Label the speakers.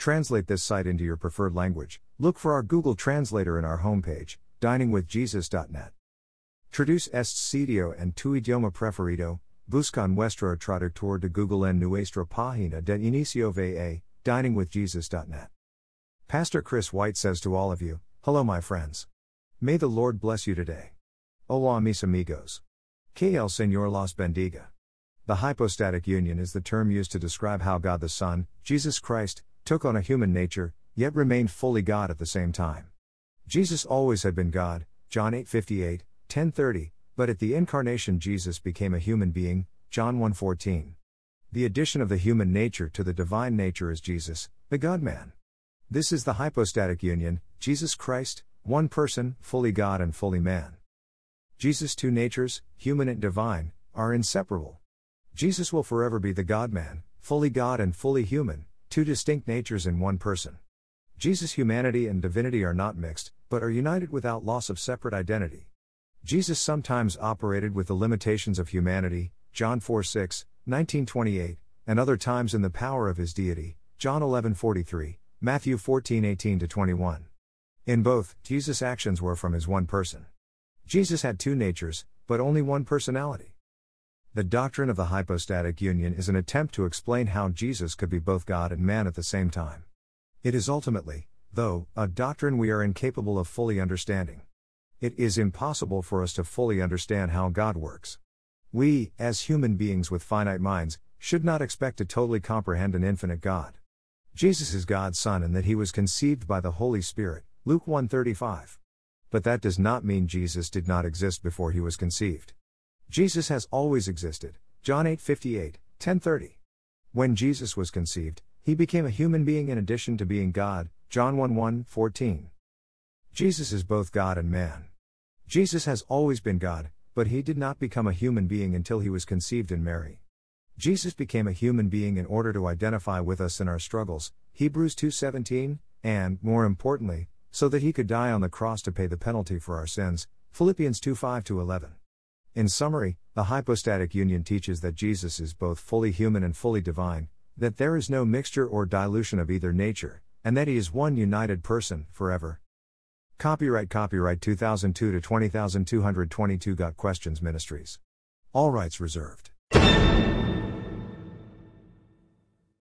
Speaker 1: Translate this site into your preferred language. Look for our Google Translator in our homepage, diningwithjesus.net. Traduce este sitio en tu idioma preferido. Busca nuestro traductor de Google en nuestra página de inicio va, diningwithjesus.net. Pastor Chris White says to all of you, Hello, my friends. May the Lord bless you today. Hola, mis amigos. Que el Señor los bendiga. The hypostatic union is the term used to describe how God the Son, Jesus Christ, took on a human nature, yet remained fully God at the same time. Jesus always had been God, John 8:58, 10:30, but at the incarnation Jesus became a human being, John 1:14. The addition of the human nature to the divine nature is Jesus, the God-man. This is the hypostatic union, Jesus Christ, one person, fully God and fully man. Jesus' two natures, human and divine, are inseparable. Jesus will forever be the God man, fully God and fully human, two distinct natures in one person. Jesus' humanity and divinity are not mixed, but are united without loss of separate identity. Jesus sometimes operated with the limitations of humanity, John 4 6, 1928, and other times in the power of his deity, John 11 43, Matthew 14 18 21. In both, Jesus' actions were from his one person. Jesus had two natures, but only one personality. The doctrine of the hypostatic union is an attempt to explain how Jesus could be both God and man at the same time. It is ultimately, though, a doctrine we are incapable of fully understanding. It is impossible for us to fully understand how God works. We, as human beings with finite minds, should not expect to totally comprehend an infinite God. Jesus is God's Son and that he was conceived by the Holy Spirit, Luke 1:35. But that does not mean Jesus did not exist before he was conceived. Jesus has always existed. John 8:58, 10:30. When Jesus was conceived, he became a human being in addition to being God. John 1 1 14. Jesus is both God and man. Jesus has always been God, but he did not become a human being until he was conceived in Mary. Jesus became a human being in order to identify with us in our struggles, Hebrews 2:17, and more importantly, so that he could die on the cross to pay the penalty for our sins, Philippians 2:5 11. In summary, the hypostatic union teaches that Jesus is both fully human and fully divine, that there is no mixture or dilution of either nature, and that he is one united person forever. Copyright Copyright 2002 to 20222 Got Questions Ministries. All rights reserved.